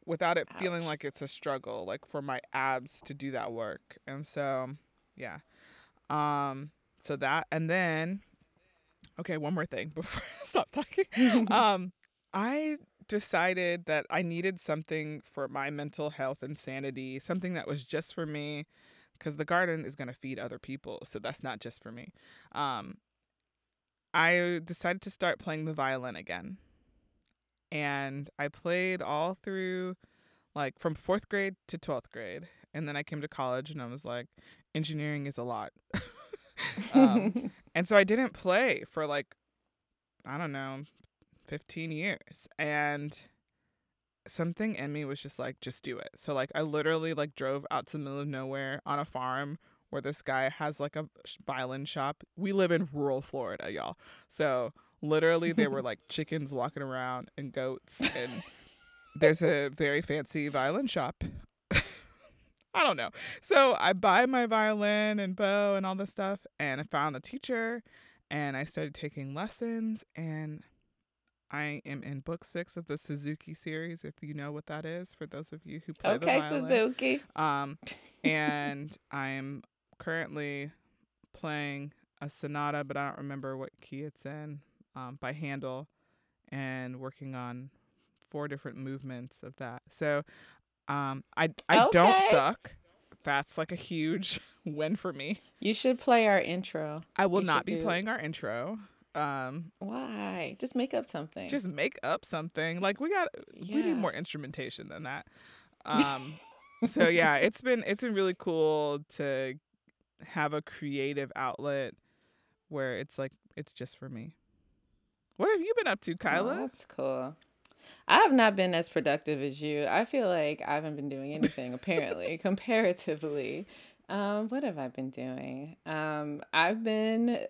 without it Ouch. feeling like it's a struggle, like for my abs to do that work. And so, yeah. Um so that and then okay, one more thing before I stop talking. um I decided that I needed something for my mental health and sanity, something that was just for me because the garden is going to feed other people. So that's not just for me. Um, I decided to start playing the violin again. And I played all through, like, from fourth grade to 12th grade. And then I came to college and I was like, engineering is a lot. um, and so I didn't play for, like, I don't know, 15 years. And something in me was just like just do it so like i literally like drove out to the middle of nowhere on a farm where this guy has like a violin shop. We live in rural Florida, y'all. So literally there were like chickens walking around and goats and there's a very fancy violin shop. I don't know. So I buy my violin and bow and all this stuff and I found a teacher and I started taking lessons and I am in book six of the Suzuki series, if you know what that is, for those of you who play okay, the violin. Suzuki. Um, and I am currently playing a sonata, but I don't remember what key it's in, um, by Handel, and working on four different movements of that. So, um, I I don't suck. That's like a huge win for me. You should play our intro. I will You not be do- playing our intro. Um, Why? Just make up something. just make up something. Like we got we need more instrumentation than that. Um so yeah, it's been it's been really cool to have a creative outlet where it's like it's just for me. What have you been up to, Oh, Kyla? that's cool. I have not been as productive as you. I feel like I haven't been doing anything apparently, comparatively. Um, what have I been doing? Um, I've been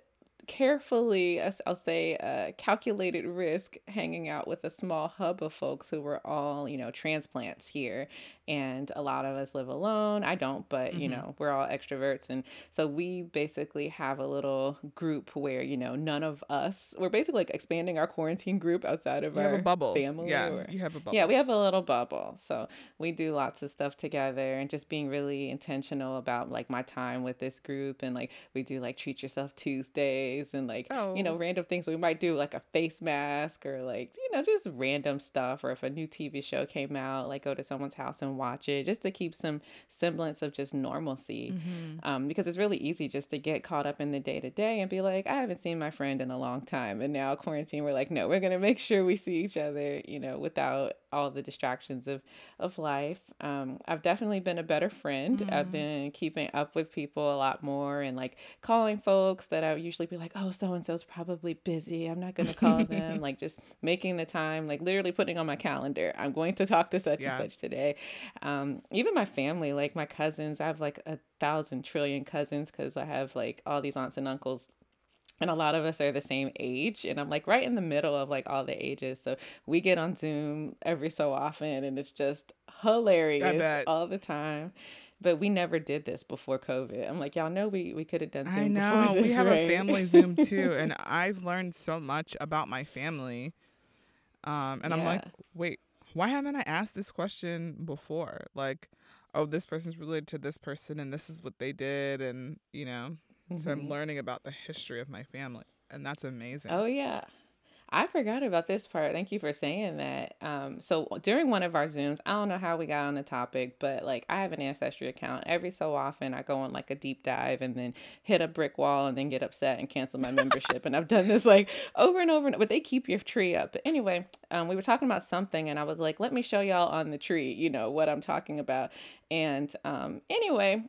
carefully, I'll say, uh, calculated risk hanging out with a small hub of folks who were all, you know, transplants here. And a lot of us live alone. I don't, but, you Mhm. know, we're all extroverts. And so we basically have a little group where, you know, none of us, we're basically like expanding our quarantine group outside of You our have a bubble. family. yeah, or- you have a bubble. yeah, we have a little bubble. So we do lots of stuff together and just being really intentional about like my time with this group. And like we do like treat yourself Tuesdays and like, you know, Oh. random things. We might do like a face mask or like, you know, just random stuff. Or if a new TV show came out, like go to someone's house and watch it just to keep some semblance of just normalcy Mhm. um, because it's really easy just to get caught up in the day to day and be like, I haven't seen my friend in a long time. And now quarantine, we're like, no, we're gonna make sure we see each other, you know, without all the distractions of of life. Um, I've definitely been a better friend. I've Mhm. been keeping up with people a lot more and like calling folks that I would usually be like, oh, so and so's probably busy. I'm not gonna call them. like just making the time, like literally putting on my calendar. I'm going to talk to such Yeah. and such today. Um, even my family, like my cousins, I have like a thousand trillion cousins because I have like all these aunts and uncles. And a lot of us are the same age. And I'm like right in the middle of like all the ages. So we get on Zoom every so often and it's just hilarious all the time. But we never did this before COVID. I'm like, y'all know we, we could have done Zoom I know. we have right? a family Zoom too, and I've learned so much about my family. Um, and I'm like, wait, why haven't I asked this question before? Like, oh, this person's related to this person, and this is what they did, and you know, so I'm Mhm. learning about the history of my family, and that's amazing. Oh yeah. I forgot about this part. Thank you for saying that. Um, so during one of our Zooms, I don't know how we got on the topic, but like I have an ancestry account. Every so often, I go on like a deep dive and then hit a brick wall and then get upset and cancel my membership. and I've done this like over and over. And, but they keep your tree up. But anyway, um, we were talking about something, and I was like, "Let me show y'all on the tree, you know what I'm talking about." And um, anyway,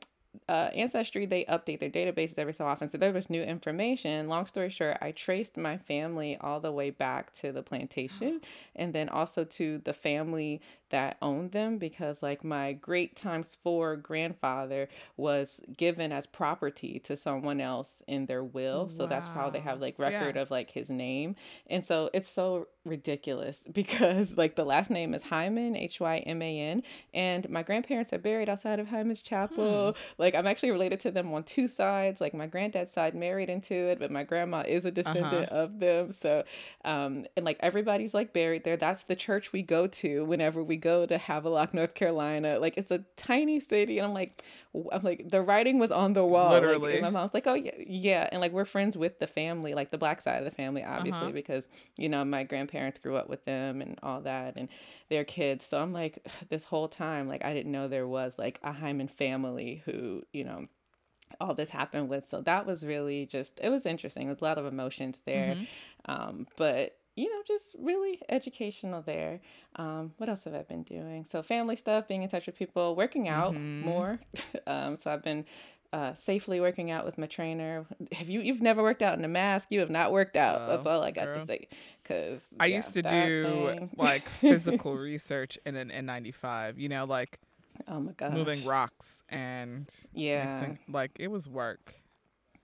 uh, Ancestry, they update their databases every so often. So there was new information. Long story short, I traced my family all the way back to the plantation and then also to the family that owned them because, like, my great times four grandfather was given as property to someone else in their will. So that's how they have, like, record Yeah. of, like, his name. And so it's so ridiculous because, like, the last name is Hyman, H Y M A N, and my grandparents are buried outside of Hyman's Chapel. Like I'm actually related to them on two sides. Like my granddad's side married into it, but my grandma is a descendant of them. So um and like everybody's like buried there. That's the church we go to whenever we go to Havelock, North Carolina. Like it's a tiny city and I'm like I'm like the writing was on the wall. Like, Literally. and my mom's like, "Oh yeah, yeah." And like we're friends with the family, like the black side of the family obviously Uh-huh. because you know, my grandparents grew up with them and all that and their kids. So I'm like this whole time like I didn't know there was like a Hyman family who, you know, all this happened with. So that was really just it was interesting. It was a lot of emotions there. Mhm. Um, but you know, just really educational there. Um, what else have I been doing? So family stuff, being in touch with people, working out Mhm. more. um, so I've been uh, safely working out with my trainer. Have you? You've never worked out in a mask. You have not worked out. That's Oh, all I got girl. to say. Cause I yeah, used to do thing- like physical research in an N95. You know, like Oh my god, moving rocks and Yeah. mixing, like it was work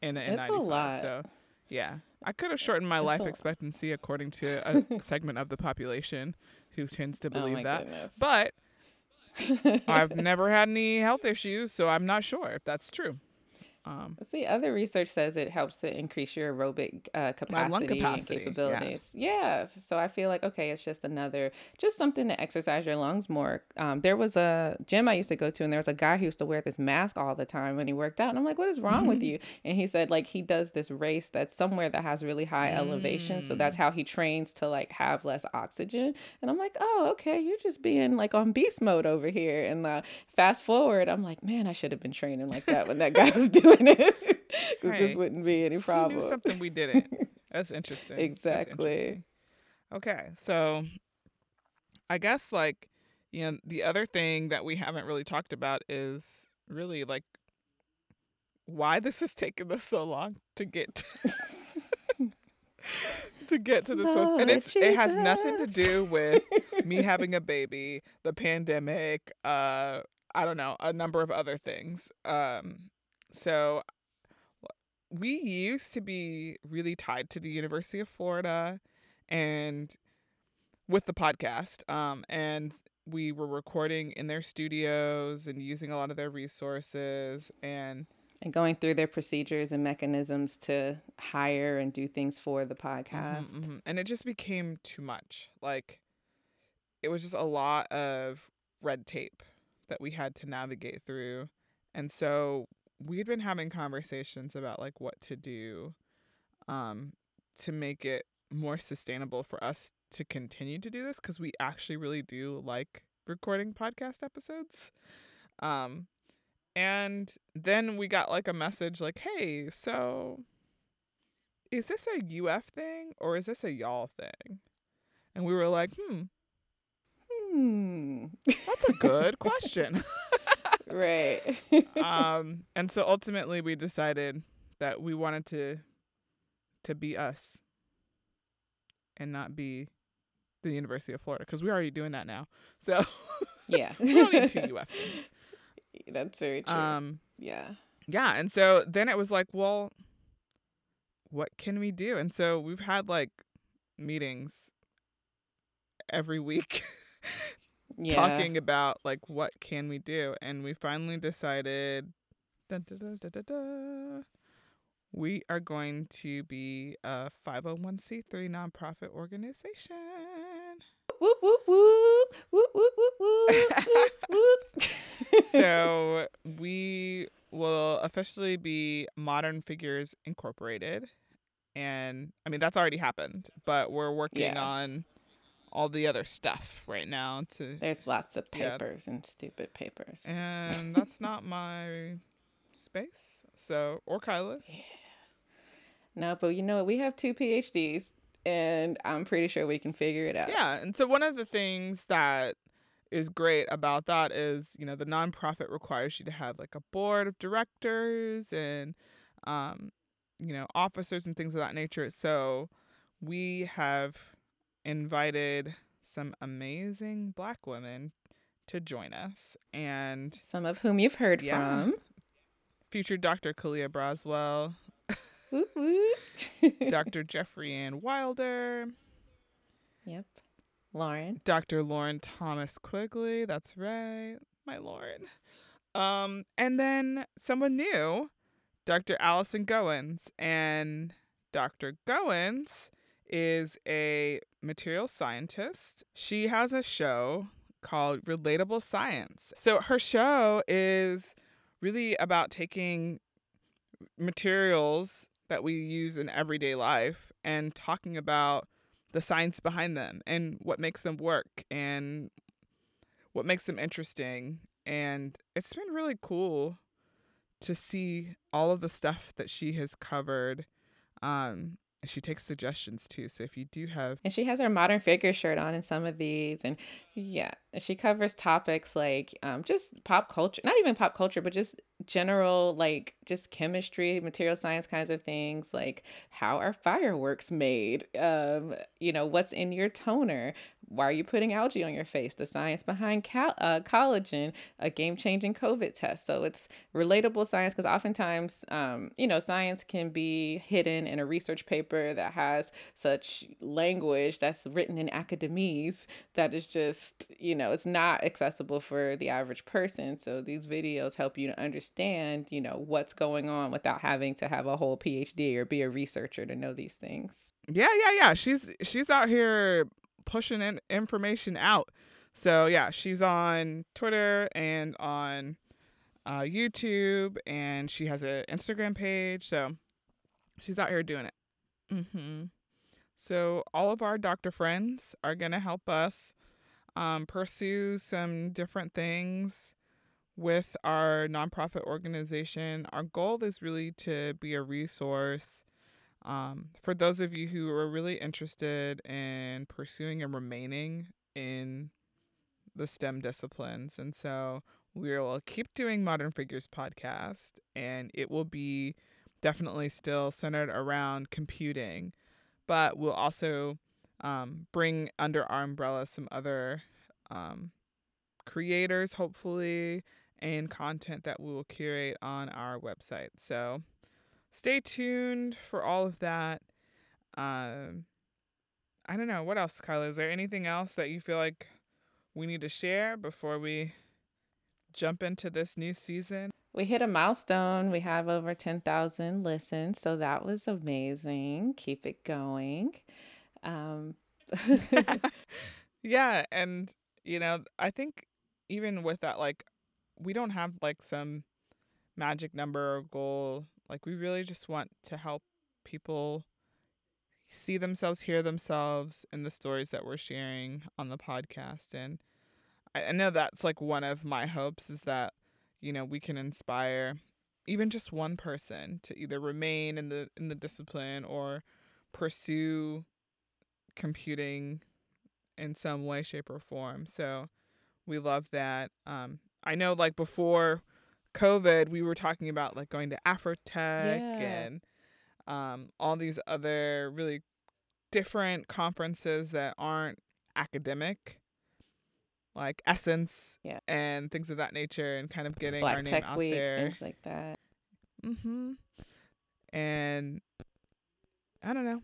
in, in It's a 95. lot. So yeah, I could have shortened my life expectancy according to a segment of the population who tends to Oh believe my that. goodness. But I've never had any health issues, so I'm not sure if that's true. Um, See, other research says it helps to increase your aerobic uh, capacity, capacity, and capabilities. Yeah. So I feel like okay, it's just another, just something to exercise your lungs more. Um, there was a gym I used to go to, and there was a guy who used to wear this mask all the time when he worked out, and I'm like, what is wrong with you? And he said like he does this race that's somewhere that has really high elevation, so that's how he trains to like have less oxygen. And I'm like, oh, okay, you're just being like on beast mode over here. And uh, fast forward, I'm like, man, I should have been training like that when that guy was doing because Hey, this wouldn't be any problem. knew something we didn't. That's interesting. That's Exactly. interesting. Okay, so I guess like you know the other thing that we haven't really talked about is really like why this has taken us so long to get to get to this post, and it's it has nothing to do with me having a baby, the pandemic, uh, I don't know, a number of other things. Um, so we used to be really tied to the University of Florida and with the podcast. Um, and we were recording in their studios and using a lot of their resources and and going through their procedures and mechanisms to hire and do things for the Mhm, podcast. mhm. and it just became too much. Like it was just a lot of red tape that we had to navigate through. And so we had been having conversations about like what to do um to make it more sustainable for us to continue to do this cuz we actually really do like recording podcast episodes. Um and then we got like a message like, "Hey, so is this a UF thing or is this a y'all thing?" And we were like, "Hmm, Hmm. that's a good question." right. um, and so ultimately we decided that we wanted to to be us and not be the University of Florida because we're already doing that now. So yeah. we don't need two UF things. That's very true. Um, yeah. yeah, and so then it was like, well, what can we do? And so we've had like meetings every week Yeah. talking about like what can we do and we finally decided dun, dun, dun, we are going to be a 501c3 nonprofit organization Whoop whoop whoop whoop whoop whoop whoop whoop. so we will officially be modern figures incorporated and i mean that's already happened but we're working Yeah. on all the other stuff right now to There's lots of Yeah. papers and stupid papers. and that's not my space. So or Kyla's. No, but you know? We have two PhDs, and I'm pretty sure we can figure it out. Yeah, and so one of the things that is great about that is you know the nonprofit requires you to have like a board of directors and um you know officers and things of that nature. So we have invited some amazing black women to join us and Some of whom you've heard Yeah. from. future Dr. Kalia Braswell. Dr. JeffriAnne Wilder, Yep. Lauren. Dr. Lauren Thomas Quigley. That's right, my Lauren. Um, and then someone new, Dr. Allison Goins, and Dr. Goins is a material scientist. She has a show called Relatable Science. So her show is really about taking materials that we use in everyday life and talking about the science behind them and what makes them work and what makes them interesting. And it's been really cool to see all of the stuff that she has covered. Um, and she takes suggestions too. So if you do have And she has her modern figure shirt on in some of these. And yeah, she covers topics like um, just pop culture, not even pop culture, but just general like just chemistry material science kinds of things like how are fireworks made? Um you know what's in your toner? Why are you putting algae on your face? The science behind cal- uh, collagen a game-changing covid test. So it's relatable science because oftentimes um, you know science can be hidden in a research paper that has such language that's written in academies that is just you know it's not accessible for the average person. So these videos help you to understand you know what's going on without having to have a whole phd or be a researcher to know these things yeah yeah yeah she's she's out here pushing in information out. So yeah, she's on Twitter and on uh, YouTube, and she has an Instagram page. So she's out here doing it. Mm-hmm. So all of our doctor friends are gonna help us um, pursue some different things with our nonprofit organization. Our goal is really to be a resource um, for those of you who are really interested in pursuing and remaining in the STEM disciplines. And so we will keep doing Modern Figures podcast, and it will be definitely still centered around computing, but we'll also um, bring under our umbrella some other um, creators, hopefully, and content that we will curate on our website. So stay tuned for all of that. Um, I don't know. What else, Kyla? Is there anything else that you feel like we need to share before we jump into this new season? We hit a milestone. We have over 10,000 listens. So that was amazing. Keep it going. Um, yeah. And, you know, I think even with that, like, we don't have like some magic number or goal. Like, we really just want to help people see themselves, hear themselves in the stories that we're sharing on the podcast. And I, I know that's like one of my hopes is that, you know, we can inspire even just one person to either remain in the in the discipline or pursue computing in some way shape or form. So we love that. Um i know like before COVID, we were talking about like going to Afrotech yeah. and um, all these other really different conferences that aren't academic, like Essence yeah. and things of that nature, and kind of getting Black our name Tech out Week, there. Things like that. Mm-hmm. And I don't know.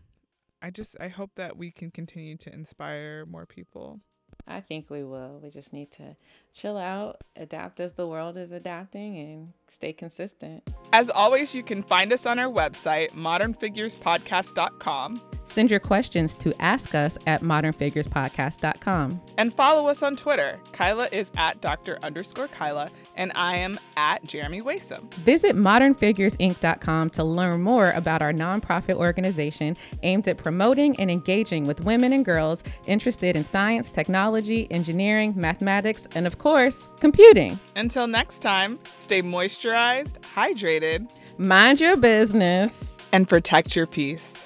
I just I hope that we can continue to inspire more people. I think we will. We just need to chill out, adapt as the world is adapting, and stay consistent. As always, you can find us on our website, modernfigurespodcast.com. Send your questions to ask us at modernfigurespodcast.com. And follow us on Twitter. Kyla is at Dr. underscore Kyla, and I am at Jeremy Waisome. Visit modernfiguresinc.com to learn more about our nonprofit organization aimed at promoting and engaging with women and girls interested in science, technology, engineering, mathematics, and of course, computing. Until next time, stay moisturized, hydrated, mind your business, and protect your peace.